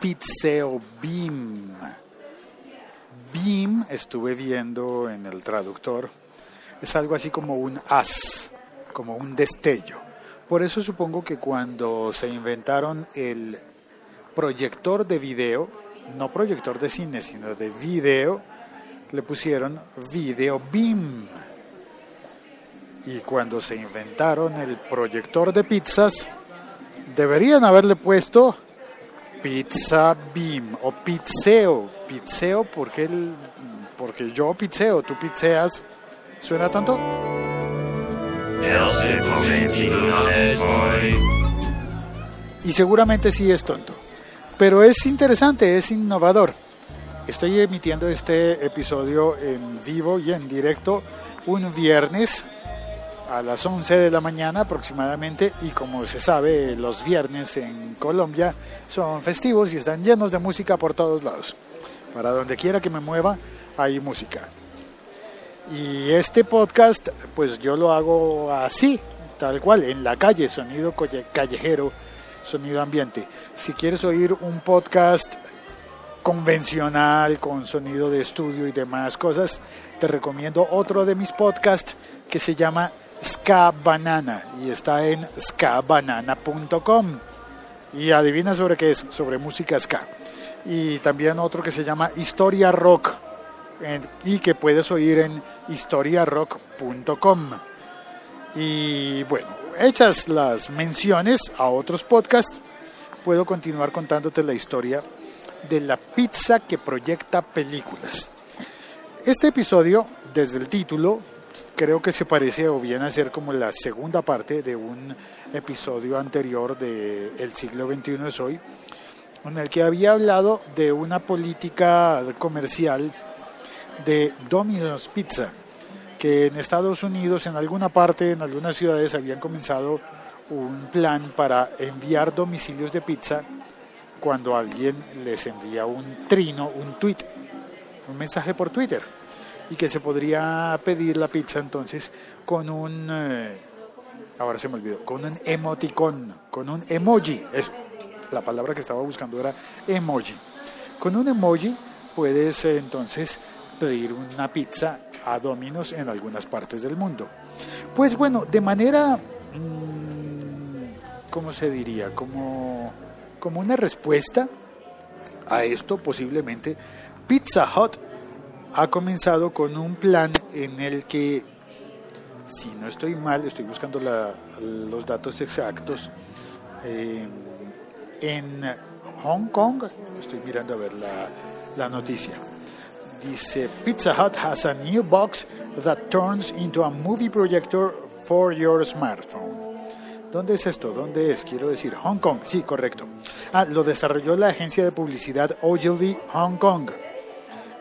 Pizzeo Beam. Beam, estuve viendo en el traductor, es algo así como un as, como un destello. Por eso supongo que cuando se inventaron el proyector de video, no proyector de cine, sino de video, le pusieron Video Beam. Y cuando se inventaron el proyector de pizzas, deberían haberle puesto Pizza Beam o Pizzeo. Pizzeo porque, el, porque yo pizzeo, tú pizzeas. ¿Suena tonto? Y seguramente sí es tonto. Pero es interesante, es innovador. Estoy emitiendo este episodio en vivo y en directo un viernes a las 11 de la mañana aproximadamente y como se sabe los viernes en Colombia son festivos y están llenos de música por todos lados. Para donde quiera que me mueva hay música. Y este podcast pues yo lo hago así, tal cual, en la calle, sonido callejero, sonido ambiente. Si quieres oír un podcast convencional con sonido de estudio y demás cosas, te recomiendo otro de mis podcasts que se llama Ska Banana y está en skabanana.com. Y adivina sobre qué es, sobre música ska. Y también otro que se llama Historia Rock y que puedes oír en historiarock.com. Y bueno, hechas las menciones a otros podcasts, puedo continuar contándote la historia de la pizza que proyecta películas. Este episodio, desde el título, creo que se parece o viene a ser como la segunda parte de un episodio anterior de El siglo XXI es hoy, en el que había hablado de una política comercial de Domino's Pizza, que en Estados Unidos, en alguna parte, en algunas ciudades, habían comenzado un plan para enviar domicilios de pizza cuando alguien les envía un trino, un tweet, un mensaje por Twitter y que se podría pedir la pizza entonces con un, eh, ahora se me olvidó, con un emoticón, con un emoji, es la palabra que estaba buscando era emoji. Con un emoji puedes eh, entonces pedir una pizza a Domino's en algunas partes del mundo. Pues bueno, de manera, mm, ¿cómo se diría? Como, como una respuesta a esto posiblemente Pizza Hut ha comenzado con un plan en el que, si no estoy mal, estoy buscando los datos exactos, eh, en Hong Kong, estoy mirando a ver la, la noticia, dice Pizza Hut has a new box that turns into a movie projector for your smartphone. ¿Dónde es esto? ¿Dónde es? Quiero decir, Hong Kong. Sí, correcto. Ah, lo desarrolló la agencia de publicidad Ogilvy Hong Kong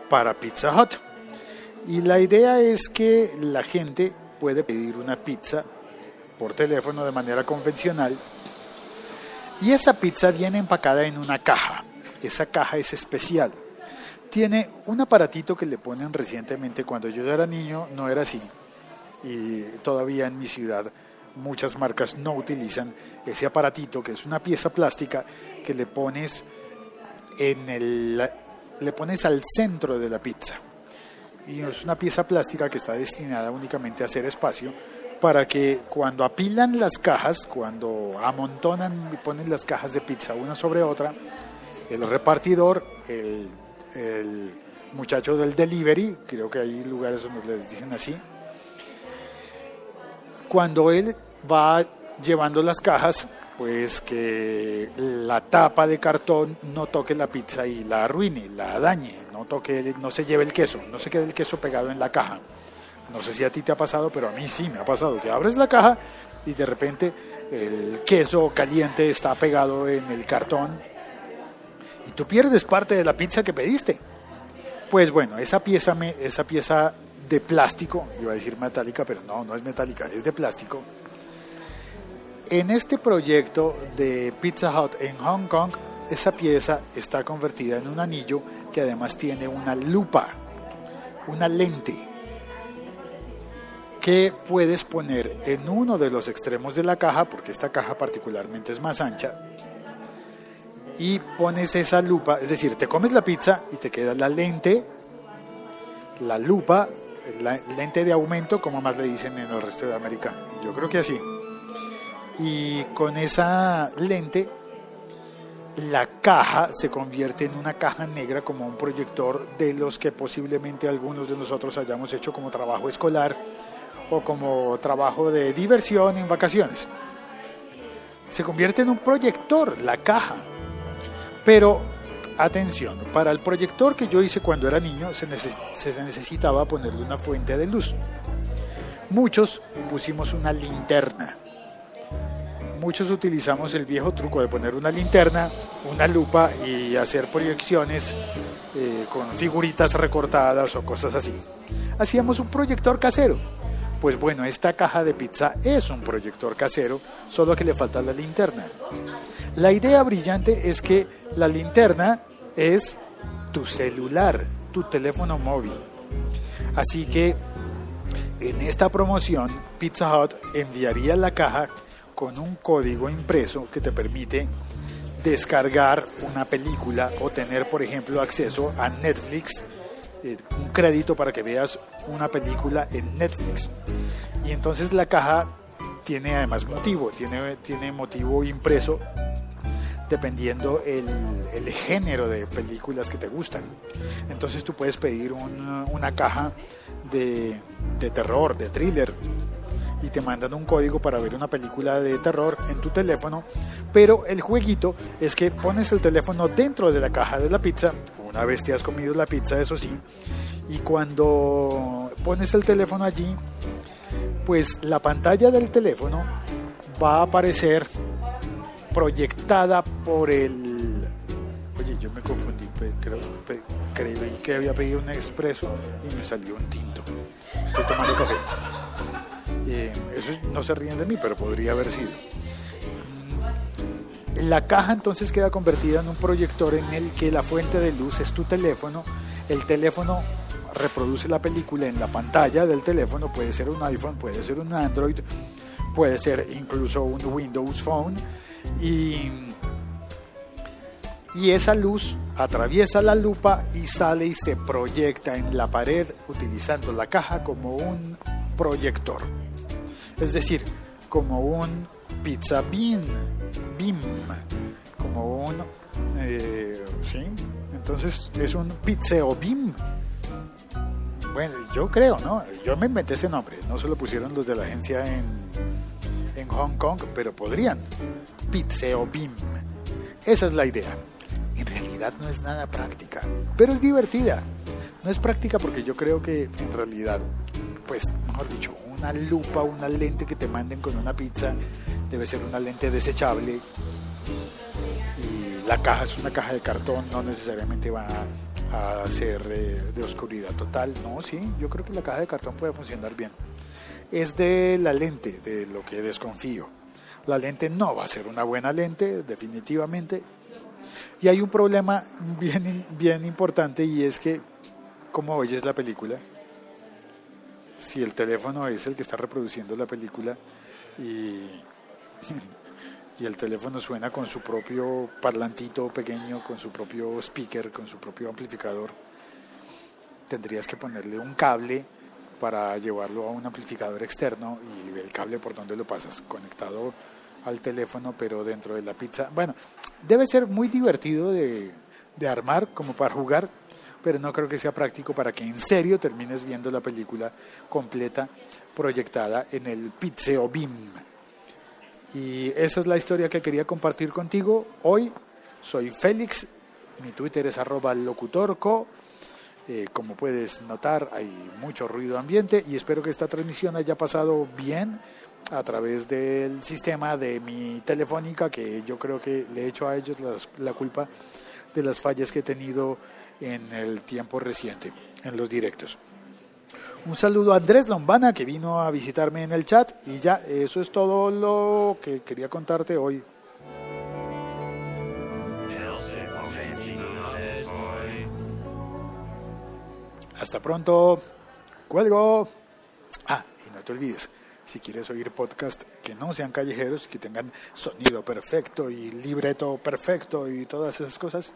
para Pizza Hut. Y la idea es que la gente puede pedir una pizza por teléfono de manera convencional y esa pizza viene empacada en una caja. Esa caja es especial. Tiene un aparatito que le ponen recientemente. Cuando yo era niño no era así. Y todavía en mi ciudad muchas marcas no utilizan ese aparatito que es una pieza plástica que le pones en el le pones al centro de la pizza. Y es una pieza plástica que está destinada únicamente a hacer espacio para que cuando apilan las cajas, cuando amontonan y ponen las cajas de pizza una sobre otra, el repartidor, el, el muchacho del delivery, creo que hay lugares donde les dicen así, cuando él va llevando las cajas, pues que la tapa de cartón no toque la pizza y la arruine, la dañe, no toque, no se lleve el queso, no se quede el queso pegado en la caja. No sé si a ti te ha pasado, pero a mí sí me ha pasado que abres la caja y de repente el queso caliente está pegado en el cartón y tú pierdes parte de la pizza que pediste. Pues bueno, esa pieza, esa pieza de plástico, iba a decir metálica, pero no, no es metálica, es de plástico en este proyecto de Pizza Hut en Hong Kong, esa pieza está convertida en un anillo que además tiene una lupa, una lente que puedes poner en uno de los extremos de la caja, porque esta caja particularmente es más ancha, y pones esa lupa, es decir, te comes la pizza y te queda la lente, la lupa, la lente de aumento, como más le dicen en el resto de América. Yo creo que así. Y con esa lente, la caja se convierte en una caja negra como un proyector de los que posiblemente algunos de nosotros hayamos hecho como trabajo escolar o como trabajo de diversión en vacaciones. Se convierte en un proyector, la caja. Pero atención, para el proyector que yo hice cuando era niño se, necesitaba ponerle una fuente de luz. Muchos pusimos una linterna. Muchos utilizamos el viejo truco de poner una linterna, una lupa y hacer proyecciones eh, con figuritas recortadas o cosas así. Hacíamos un proyector casero. Pues bueno, esta caja de pizza es un proyector casero, solo que le falta la linterna. La idea brillante es que la linterna es tu celular, tu teléfono móvil. Así que en esta promoción Pizza Hut enviaría la caja con un código impreso que te permite descargar una película o tener, por ejemplo, acceso a Netflix, eh, un crédito para que veas una película en Netflix. Y entonces la caja tiene además motivo, tiene, tiene motivo impreso dependiendo el, el, género de películas que te gustan. Entonces tú puedes pedir una caja de, de terror, de thriller, te mandan un código para ver una película de terror en tu teléfono, pero el jueguito es que pones el teléfono dentro de la caja de la pizza, una vez te has comido la pizza, eso sí, y cuando pones el teléfono allí, pues la pantalla del teléfono va a aparecer proyectada por el... Oye, yo me confundí, creo, creí que había pedido un expreso y me salió un tinto. Estoy tomando café. Eso no se ríen de mí, pero podría haber sido. Mm, la caja entonces queda convertida en un proyector en el que la fuente de luz es tu teléfono. El teléfono reproduce la película en la pantalla del teléfono, puede ser un iPhone, puede ser un Android, puede ser incluso un Windows Phone y, y esa luz atraviesa la lupa y sale y se proyecta en la pared utilizando la caja como un proyector. Es decir, como un pizza bean, beam, como un... Eh, ¿Sí? Entonces es un pizzeo beam. Bueno, yo creo, ¿no? Yo me inventé ese nombre, no se lo pusieron los de la agencia en, en Hong Kong, pero podrían. Pizzeo Beam. Esa es la idea. En realidad no es nada práctica, pero es divertida. No es práctica porque yo creo que en realidad, pues, mejor dicho, una lupa, una lente que te manden con una pizza debe ser una lente desechable. Y la caja es una caja de cartón, no necesariamente va a ser eh, de oscuridad total. No, sí, yo creo que la caja de cartón puede funcionar bien. Es de la lente de lo que desconfío. La lente no va a ser una buena lente, definitivamente. Y hay un problema bien, bien importante y es que, como oyes la película, si el teléfono es el que está reproduciendo la película y, y el teléfono suena con su propio parlantito pequeño, con su propio speaker, con su propio amplificador, tendrías que ponerle un cable para llevarlo a un amplificador externo y el cable por donde lo pasas, conectado al teléfono, pero dentro de la pizza. Bueno, debe ser muy divertido de, armar como para jugar, pero no creo que sea práctico para que en serio termines viendo la película completa proyectada en el Pizzeo Beam. Y esa es la historia que quería compartir contigo hoy. Soy Félix, mi Twitter es arroba locutorco. Eh, como puedes notar, hay mucho ruido ambiente y espero que esta transmisión haya pasado bien a través del sistema de mi telefónica, que yo creo que le he hecho a ellos la culpa de las fallas que he tenido en el tiempo reciente, en los directos. Un saludo a Andrés Lombana que vino a visitarme en el chat y ya, eso es todo lo que quería contarte hoy. Hasta pronto. Cuelgo. Ah, y no te olvides, Si quieres oír podcast que no sean callejeros, que tengan sonido perfecto y libreto perfecto y todas esas cosas,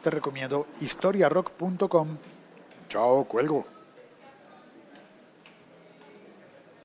te recomiendo historiarock.com. Chao, cuelgo.